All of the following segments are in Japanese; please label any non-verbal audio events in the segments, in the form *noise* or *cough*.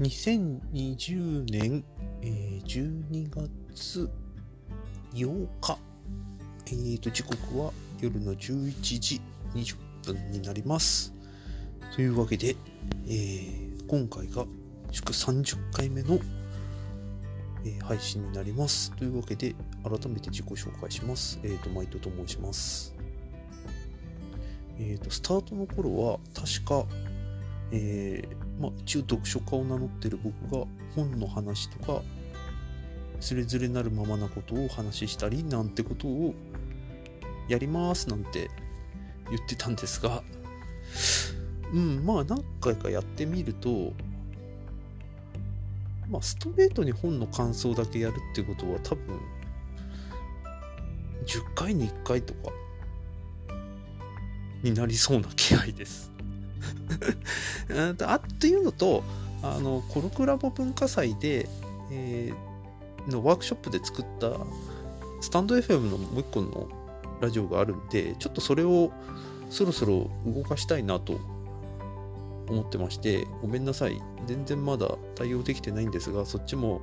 2020年、えー、12月8日、えー、と時刻は夜の11時20分になります。というわけで、えー、今回が祝30回目の、えー、配信になります。というわけで、改めて自己紹介します。えっ、ー、と、マイトと申します。えっ、と、スタートの頃は、確か、えー、まあ、一応読書家を名乗ってる僕が本の話とか、それぞれなるままなことを話ししたりなんてことをやりますなんて言ってたんですが、*laughs* うん、まあ何回かやってみると、まあストレートに本の感想だけやるってことは多分、10回に1回とかになりそうな気配です。あっというのと、あの、コルクラボ文化祭で、えー、のワークショップで作ったスタンド FM のもう一個のラジオがあるんで、ちょっとそれをそろそろ動かしたいなと思ってまして、ごめんなさい。全然まだ対応できてないんですが、そっちも、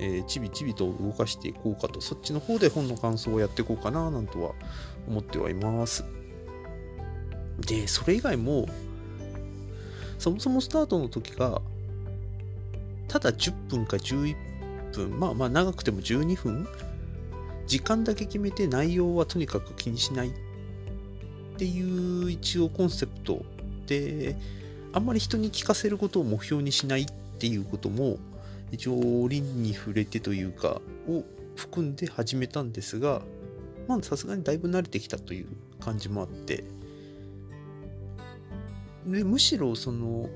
えー、ちびちびと動かしていこうかと、そっちの方で本の感想をやっていこうかななんとは思ってはいます。で、それ以外も、そもそもスタートの時が、ただ10分か11分、まあまあ長くても12分、時間だけ決めて内容はとにかく気にしないっていう一応コンセプトで、あんまり人に聞かせることを目標にしないっていうことも、一応輪に触れてというか、を含んで始めたんですが、まあさすがにだいぶ慣れてきたという感じもあって、でむしろその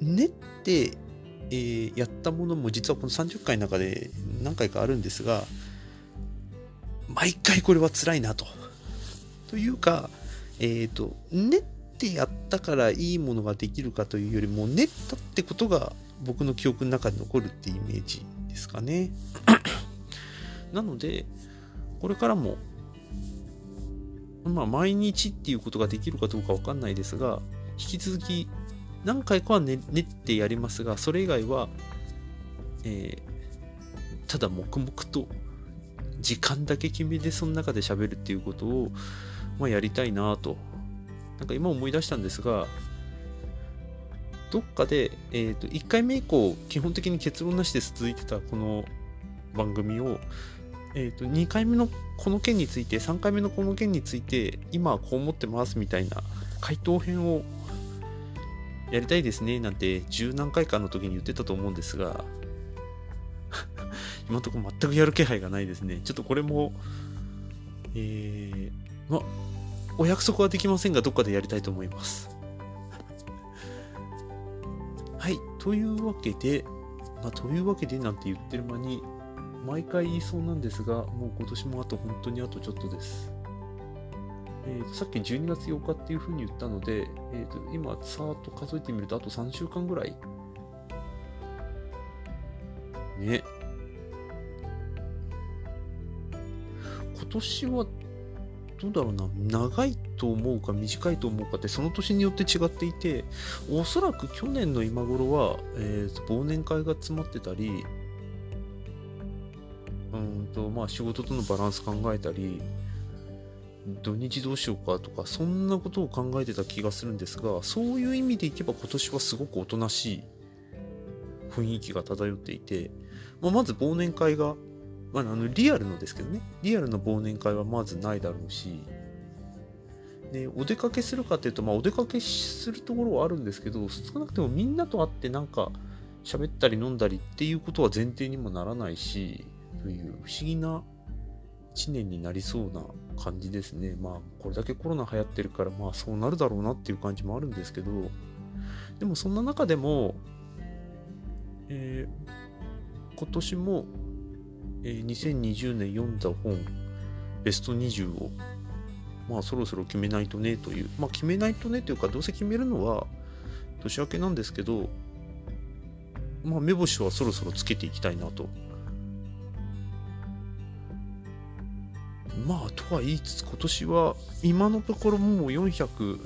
練って、えー、やったものも実はこの30回の中で何回かあるんですが毎回これは辛いなと。というか、えっ、ー、と練ってやったからいいものができるかというよりも練ったってことが僕の記憶の中に残るってイメージですかね。なのでこれからもまあ、毎日っていうことができるかどうかわかんないですが、引き続き何回かは練ってやりますが、それ以外は、えー、ただ黙々と時間だけ決めてその中で喋るっていうことを、まあ、やりたいなと。なんか今思い出したんですが、どっかで、えっ、ー、と、1回目以降、基本的に結論なしで続いてたこの番組を、えーと、2回目のこの件について3回目のこの件について今はこう思ってますみたいな回答編をやりたいですねなんて十何回かの時に言ってたと思うんですが *laughs* 今のところ全くやる気配がないですね。ちょっとこれもえー、まお約束はできませんがどっかでやりたいと思います。はいというわけでまあ、というわけでなんて言ってる間に毎回言いそうなんですが、もう今年もあと本当にあとちょっとです。えーと、さっき12月8日っていうふうに言ったので、えーと、今、さーっと数えてみるとあと3週間ぐらい。ね。今年はどうだろうな、長いと思うか短いと思うかってその年によって違っていて、おそらく去年の今頃は、えーと忘年会が詰まってたり、とまあ仕事とのバランス考えたり土日どうしようかとかそんなことを考えてた気がするんですがそういう意味でいけば今年はすごくおとなしい雰囲気が漂っていて、まあ、まず忘年会が、まあ、あのリアルのですけどね。リアルの忘年会はまずないだろうしでお出かけするかっていうと、まあ、お出かけするところはあるんですけど少なくともみんなと会ってなんか喋ったり飲んだりっていうことは前提にもならないしという不思議な1年になりそうな感じですね。まあ、これだけコロナ流行ってるから、まあそうなるだろうなっていう感じもあるんですけど、でもそんな中でも、えー、今年も、えー、2020年読んだ本、ベスト20を、まあそろそろ決めないとねという、まあ決めないとねというか、どうせ決めるのは年明けなんですけど、まあ目星はそろそろつけていきたいなとまあとは言いつつ今年は今のところもう400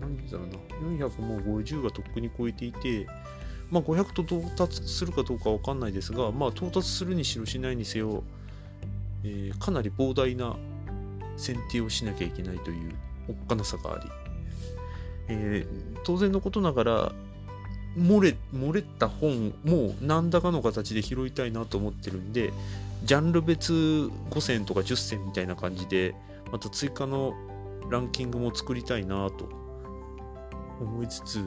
何だろうな、400もう50がとっくに超えていて、まあ、500と到達するかどうかわかんないですが、まあ、到達するにしろしないにせよ、えー、かなり膨大な選定をしなきゃいけないというおっかなさがあり、えー、当然のことながら、漏れ、漏れた本も何らかの形で拾いたいなと思ってるんで、ジャンル別5選とか10選みたいな感じで、また追加のランキングも作りたいなと思いつつ、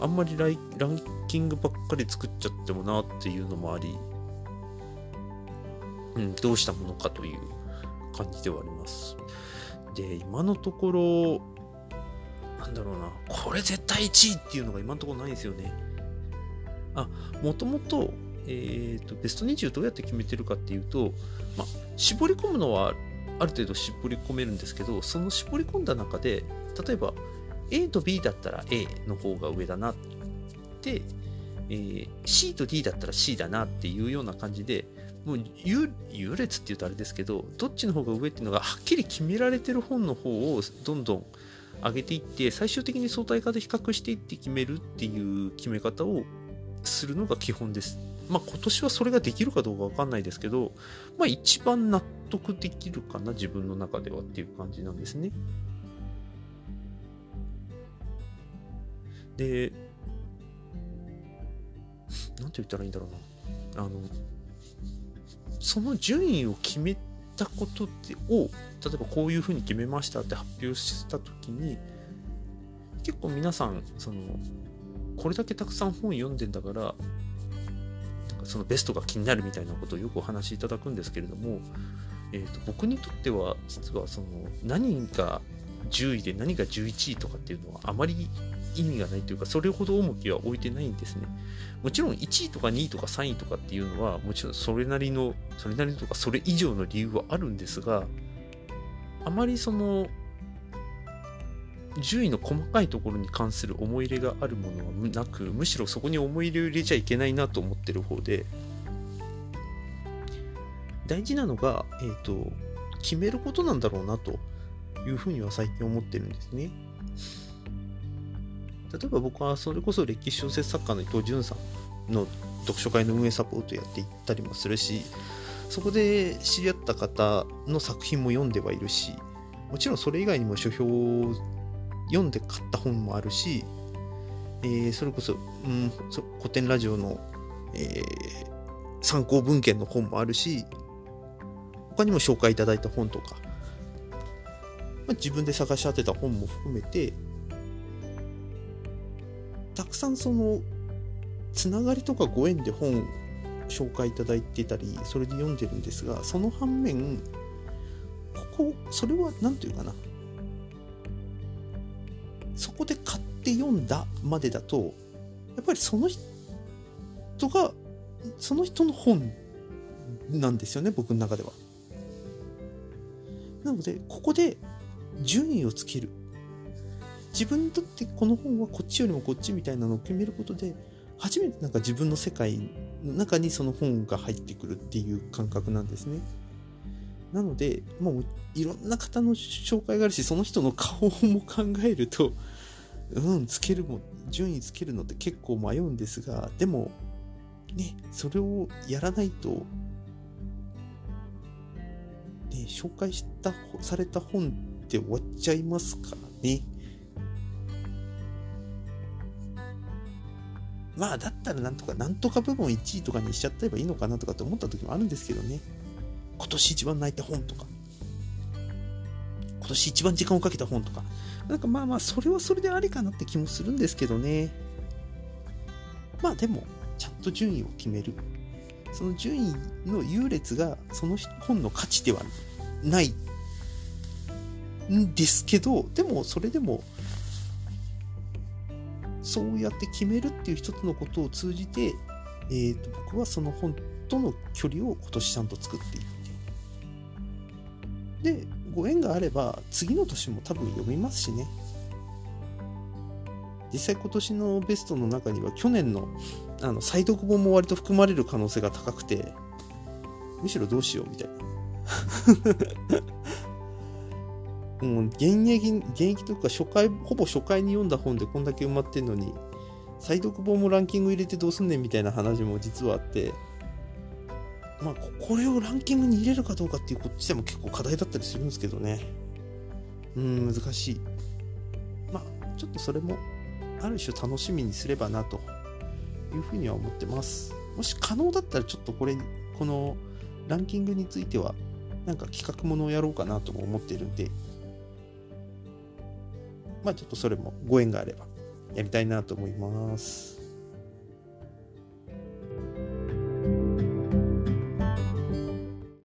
あんまりラランキングばっかり作っちゃってもなっていうのもあり、うん、どうしたものかという感じではあります。で、今のところ、なんだろうな、これ絶対1位っていうのが今のところないですよね。あ、もともと、え、ー、と、ベスト20どうやって決めてるかっていうと、ま、絞り込むのはある程度絞り込めるんですけど、その絞り込んだ中で、例えば A と B だったら A の方が上だなって、えー、C と D だったら C だなっていうような感じで、もう優劣って言うとあれですけど、どっちの方が上っていうのがはっきり決められてる本の方をどんどん上げていって、最終的に相対化で比較していって決めるっていう決め方をするのが基本です。まあ今年はそれができるかどうかわかんないですけど、まあ一番納得できるかな、自分の中ではっていう感じなんですね。で、なんて言ったらいいんだろうな。あの、その順位を決めたことを、例えばこういうふうに決めましたって発表したときに、結構皆さん、その、これだけたくさん本読んでんだから、そのベストが気になるみたいなことをよくお話しいただくんですけれども、えーと、僕にとっては実はその何が10位で何が11位とかっていうのはあまり意味がないというか、それほど重きは置いてないんですね。もちろん1位とか2位とか3位とかっていうのは、もちろんそれなりの、それなりとかそれ以上の理由はあるんですが、あまりその、順位の細かいところに関する思い入れがあるものはなく、むしろそこに思い入れを入れちゃいけないなと思ってる方で、大事なのが、えっ、ー、と、決めることなんだろうなというふうには最近思ってるんですね。例えば僕はそれこそ歴史小説作家の伊藤潤さんの読書会の運営サポートやっていったりもするしそこで知り合った方の作品も読んではいるしもちろんそれ以外にも書評を読んで買った本もあるし、えー、それこそ、うん、古典ラジオの、えー、参考文献の本もあるし他にも紹介いただいた本とか、まあ、自分で探し当てた本も含めてたくさんそのつながりとかご縁で本を紹介いただいてたりそれで読んでるんですがその反面ここそれは何て言うかなそこで買って読んだまでだとやっぱりその人がその人の本なんですよね僕の中ではなのでここで順位をつける自分にとってこの本はこっちよりもこっちみたいなのを決めることで初めてなんか自分の世界の中にその本が入ってくるっていう感覚なんですね。なので、もういろんな方の紹介があるし、その人の顔も考えると、うん、つけるも、順位つけるのって結構迷うんですが、でも、ね、それをやらないと、ね、紹介した、された本って終わっちゃいますからね。まあだったらなんとか、なんとか部門1位とかにしちゃってればいいのかなとかって思った時もあるんですけどね。今年一番泣いた本とか、今年一番時間をかけた本とか、なんかまあまあ、それはそれでありかなって気もするんですけどね。まあでも、ちゃんと順位を決める。その順位の優劣がその本の価値ではないんですけど、でもそれでもそうやって決めるっていう一つのことを通じて、えーと、僕はその本との距離を今年ちゃんと作っていってでご縁があれば次の年も多分読みますしね。実際今年のベストの中には去年のあの再読本も割と含まれる可能性が高くてむしろどうしようみたいな。*laughs* もう、現役、現役というか初回、ほぼ初回に読んだ本でこんだけ埋まってんのに、再読本もランキング入れてどうすんねんみたいな話も実はあって、まあ、これをランキングに入れるかどうかっていうこっちでも結構課題だったりするんですけどね。うん、難しい。まあ、ちょっとそれも、ある種楽しみにすればなというふうには思ってます。もし可能だったらちょっとこれ、このランキングについては、なんか企画ものをやろうかなとも思ってるんで、まあちょっとそれもご縁があればやりたいなと思います。